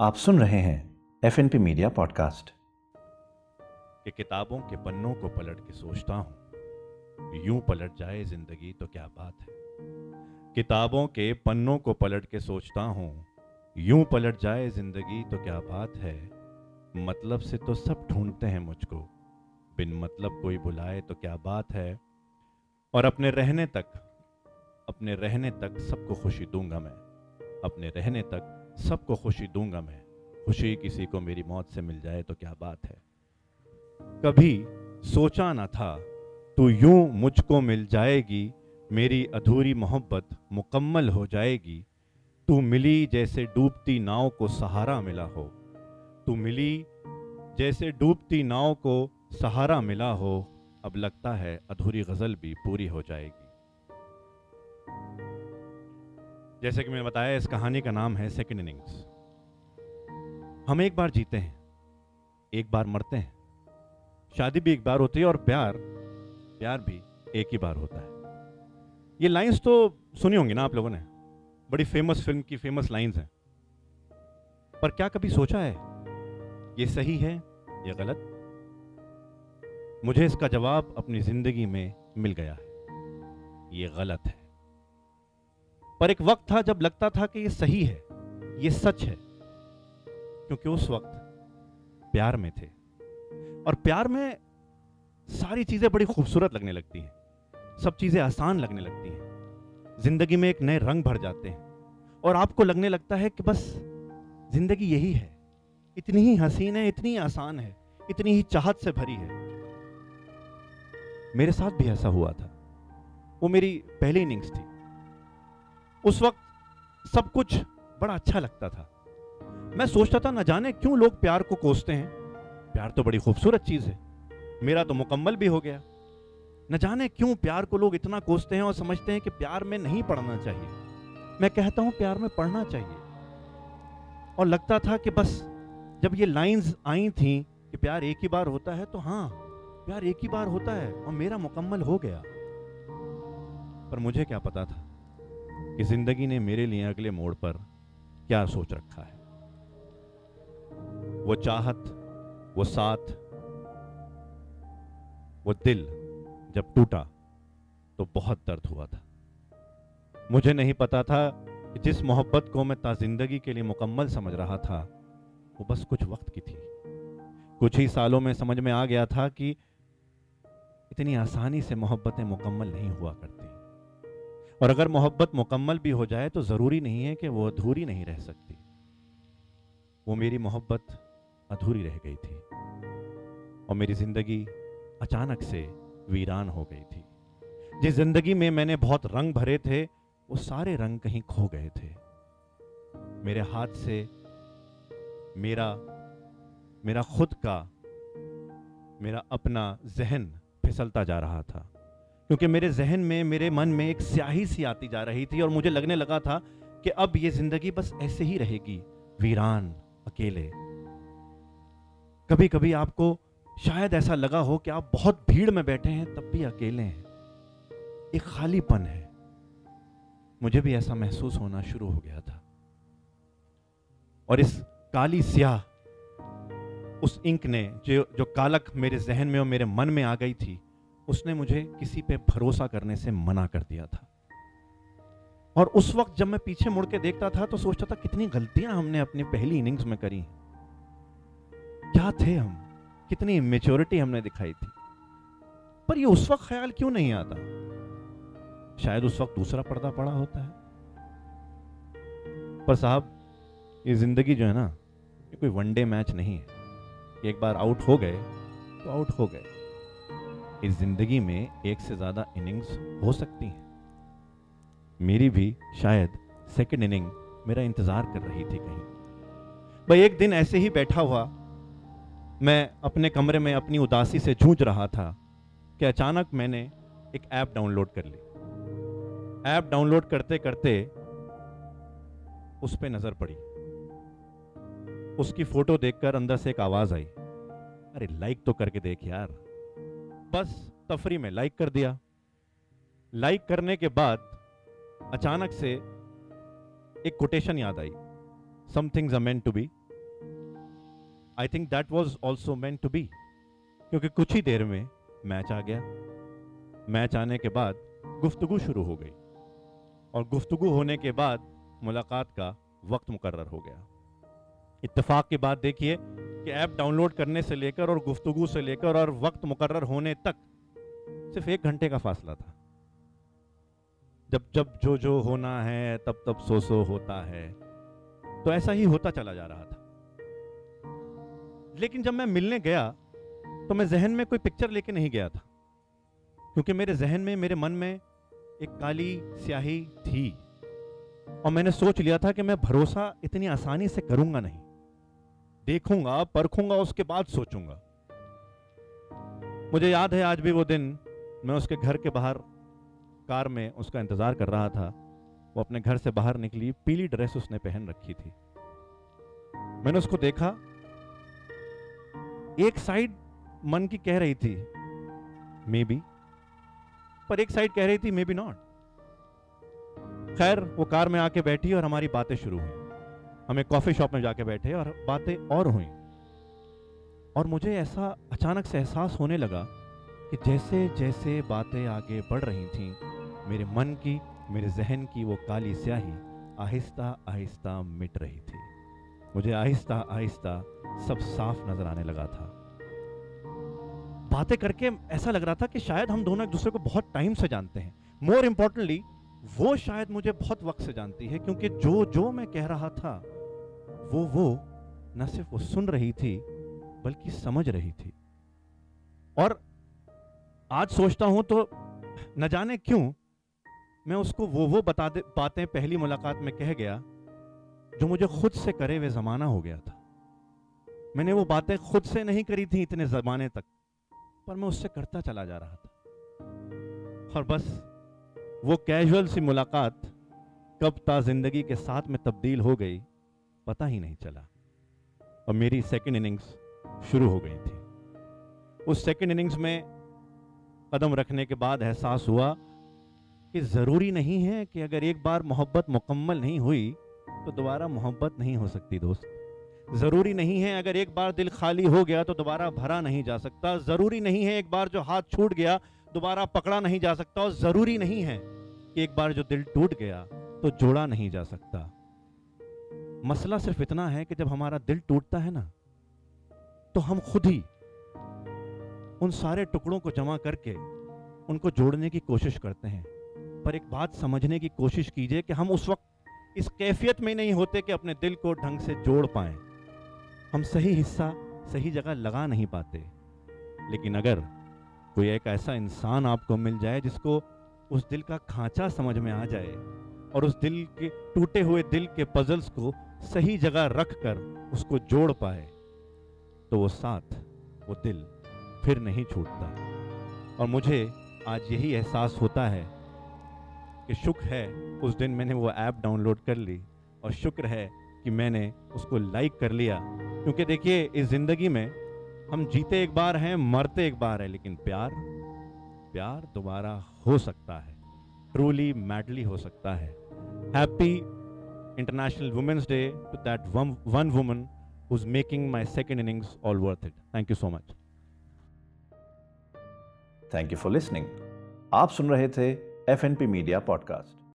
आप सुन रहे हैं F N P media podcast कि किताबों के पन्नों को पलट के सोचता हूँ। यूँ पलट जाए ज़िंदगी तो क्या बात है। किताबों के पन्नों को पलट के सोचता हूँ। यूँ पलट जाए ज़िंदगी तो क्या बात है। मतलब से तो सब ढूंढते हैं मुझको। बिन मतलब कोई बुलाए तो क्या बात है। और अपने रहने तक, अपने रहने तक सबको खुशी दूँगा मैं। अपने रहने तक सबको खुशी दूँगा मैं। खुशी किसी को मेरी मौत से मिल जाए तो क्या बात है? कभी सोचा ना था, तू यूँ मुझको मिल जाएगी, मेरी अधूरी मोहब्बत मुकम्मल हो जाएगी। तू मिली जैसे डूबती नाव को सहारा मिला हो। तू मिली जैसे डूबती नाव को सहारा मिला हो, अब लगता है अधूरी गज़ल भी पूरी हो जाएगी। जैसे कि मैंने बताया, इस कहानी का नाम है सेकंड इनिंग्स हम एक बार जीते हैं, एक बार मरते हैं। शादी भी एक बार होती है और प्यार प्यार भी एक ही बार होता है। ये लाइंस तो सुनी होंगी ना आप लोगों ने? बड़ी फ़ेमस फ़िल्म की फ़ेमस लाइंस हैं। पर क्या कभी सोचा है, ये सही है या गलत? मुझे इसका जवाब अपनी ज़िंदगी में मिल गया है। ये गलत है। पर एक वक्त था जब लगता था कि ये सही है, ये सच है, क्योंकि उस वक्त प्यार में थे। और प्यार में सारी चीज़ें बड़ी खूबसूरत लगने लगती हैं, सब चीज़ें आसान लगने लगती हैं। ज़िंदगी में एक नए रंग भर जाते हैं, और आपको लगने लगता है कि बस ज़िंदगी यही है, इतनी ही हसीन है, इतनी आसान है, इतनी ही चाहत से भरी है। मेरे साथ भी ऐसा हुआ था। वो मेरी पहली इनिंग्स थी। उस वक्त सब कुछ बड़ा अच्छा लगता था। मैं सोचता था, न जाने क्यों लोग प्यार को कोसते हैं। प्यार तो बड़ी खूबसूरत चीज़ है। मेरा तो मुकम्मल भी हो गया। न जाने क्यों प्यार को लोग इतना कोसते हैं और समझते हैं कि प्यार में नहीं पढ़ना चाहिए। मैं कहता हूँ, प्यार में पढ़ना चाहिए। और लगता था कि बस, जब ये लाइंस आई थी कि प्यार एक ही बार होता है तो हाँ प्यार एक ही बार होता है और मेरा मुकम्मल हो गया। पर मुझे क्या पता था? कि ज़िंदगी ने मेरे लिए अगले मोड़ पर क्या सोच रखा है। वो चाहत, वो साथ, वो दिल जब टूटा तो बहुत दर्द हुआ था। मुझे नहीं पता था कि जिस मोहब्बत को मैं ता ज़िंदगी के लिए मुकम्मल समझ रहा था, वो बस कुछ वक्त की थी। कुछ ही सालों में समझ में आ गया था कि इतनी आसानी से मोहब्बतें मुकम्मल नहीं हुआ करती। और अगर मोहब्बत मुकम्मल भी हो जाए तो ज़रूरी नहीं है कि वो अधूरी नहीं रह सकती। वो मेरी मोहब्बत अधूरी रह गई थी और मेरी ज़िंदगी अचानक से वीरान हो गई थी। जिस ज़िंदगी में मैंने बहुत रंग भरे थे, वो सारे रंग कहीं खो गए थे। मेरे हाथ से मेरा मेरा खुद का, मेरा अपना जहन फिसलता जा रहा था। क्योंकि मेरे जहन में, मेरे मन में एक स्याही सी आती जा रही थी और मुझे लगने लगा था कि अब ये ज़िंदगी बस ऐसे ही रहेगी, वीरान, अकेले। कभी कभी आपको शायद ऐसा लगा हो कि आप बहुत भीड़ में बैठे हैं, तब भी अकेले हैं। एक खालीपन है। मुझे भी ऐसा महसूस होना शुरू हो गया था। और इस काली स्याह, उस इंक ने, जो जो कालक मेरे जहन में और मेरे मन में आ गई थी उसने मुझे किसी पे भरोसा करने से मना कर दिया था। और उस वक्त जब मैं पीछे मुड़ के देखता था तो सोचता था, कितनी गलतियाँ हमने अपनी पहली इनिंग्स में करी क्या थे हम? कितनी मेच्योरिटी हमने दिखाई थी। पर ये उस वक्त ख्याल क्यों नहीं आता? शायद उस वक्त दूसरा पर्दा पड़ा होता है। पर साहब, ये ज़िंदगी जो है ना, ये कोई वनडे मैच नहीं है। एक बार आउट हो गए तो आउट हो गए। इस ज़िंदगी में एक से ज़्यादा इनिंग्स हो सकती हैं। मेरी भी शायद सेकंड इनिंग मेरा इंतज़ार कर रही थी कहीं। भाई, एक दिन ऐसे ही बैठा हुआ, मैं अपने कमरे में अपनी उदासी से जूझ रहा था कि अचानक मैंने एक ऐप डाउनलोड कर ली। ऐप डाउनलोड करते करते उस पर नज़र पड़ी। उसकी फ़ोटो देखकर अंदर से एक आवाज़ आई। अरे लाइक तो करके देख यार। बस तफरी में लाइक कर दिया। लाइक करने के बाद अचानक से एक कोटेशन याद आई। Some things are meant to be I think that was also meant to be क्योंकि कुछ ही देर में मैच आ गया। मैच आने के बाद गुफ्तगु शुरू हो गई। और गुफ्तगु होने के बाद मुलाकात का वक्त मुकर्र हो गया। इत्तेफाक की बात देखिए कि ऐप डाउनलोड करने से लेकर और गुफ्तगु से लेकर और वक्त मुकर्र होने तक सिर्फ़ एक घंटे का फासला था। जब जब जो जो होना है, तब तब सो सो होता है तो ऐसा ही होता चला जा रहा था। लेकिन जब मैं मिलने गया तो मैं जहन में कोई पिक्चर लेके नहीं गया था, क्योंकि मेरे जहन में, मेरे मन में एक काली स्याही थी और मैंने सोच लिया था कि मैं भरोसा इतनी आसानी से करूँगा नहीं। देखूँगा, परखूँगा, उसके बाद सोचूँगा। मुझे याद है, आज भी वो दिन मैं उसके घर के बाहर कार में उसका इंतज़ार कर रहा था। वो अपने घर से बाहर निकली, पीली ड्रेस उसने पहन रखी थी। मैंने उसको देखा, एक साइड मन की कह रही थी, मे बी, पर एक साइड कह रही थी, मे बी नॉट. खैर, वो कार में आके बैठी और हमारी बातें शुरू हुई। हम एक कॉफ़ी शॉप में जाके बैठे और बातें और हुई। और मुझे ऐसा अचानक से एहसास होने लगा कि जैसे जैसे बातें आगे बढ़ रही थीं, मेरे मन की, मेरे जहन की वो काली स्याही आहिस्ता आहिस्ता मिट रही थी। मुझे आहिस्ता आहिस्ता सब साफ़ नज़र आने लगा था। बातें करके ऐसा लग रहा था कि शायद हम दोनों एक दूसरे को बहुत टाइम से जानते हैं। मोर इंपॉर्टेंटली वो शायद मुझे बहुत वक्त से जानती है, क्योंकि जो जो मैं कह रहा था वो वो न सिर्फ़ वो सुन रही थी, बल्कि समझ रही थी। और आज सोचता हूँ तो न जाने क्यों मैं उसको वो वो बता दे, बातें पहली मुलाकात में कह गया, जो मुझे खुद से करे हुए जमाना हो गया था। मैंने वो बातें खुद से नहीं करी थी इतने जमाने तक, पर मैं उससे करता चला जा रहा था। और बस वो कैजुअल सी मुलाकात कब ता ज़िंदगी के साथ में तब्दील हो गई पता ही नहीं चला। और मेरी सेकंड इनिंग्स शुरू हो गई थी। उस सेकंड इनिंग्स में कदम रखने के बाद एहसास हुआ कि ज़रूरी नहीं है कि अगर एक बार मोहब्बत मुकम्मल नहीं हुई तो दोबारा मोहब्बत नहीं हो सकती दोस्त। ज़रूरी नहीं है अगर एक बार दिल खाली हो गया तो दोबारा भरा नहीं जा सकता। ज़रूरी नहीं है एक बार जो हाथ छूट गया, दोबारा पकड़ा नहीं जा सकता। और ज़रूरी नहीं है कि एक बार जो दिल टूट गया तो जोड़ा नहीं जा सकता। मसला सिर्फ़ इतना है कि जब हमारा दिल टूटता है ना तो हम खुद ही उन सारे टुकड़ों को जमा करके उनको जोड़ने की कोशिश करते हैं। पर एक बात समझने की कोशिश कीजिए कि हम उस वक्त इस कैफियत में नहीं होते कि अपने दिल को ढंग से जोड़ पाए। हम सही हिस्सा, सही जगह लगा नहीं पाते। लेकिन अगर कोई एक ऐसा इंसान आपको मिल जाए जिसको उस दिल का खांचा समझ में आ जाए और उस दिल के, टूटे हुए दिल के पजल्स को सही जगह रख कर उसको जोड़ पाए तो वो साथ, वो दिल फिर नहीं छूटता। और मुझे आज यही एहसास होता है कि शुक्र है उस दिन मैंने वो ऐप डाउनलोड कर ली और शुक्र है कि मैंने उसको लाइक कर लिया। क्योंकि देखिए, इस ज़िंदगी में हम जीते एक बार हैं, मरते एक बार है, लेकिन प्यार प्यार दोबारा हो सकता है। ट्रूली मैडली हो सकता है। Happy international Day day to that one woman who's making my second innings all worth it. Thank you so much. Thank you for listening आप सुन रहे थे F N P media podcast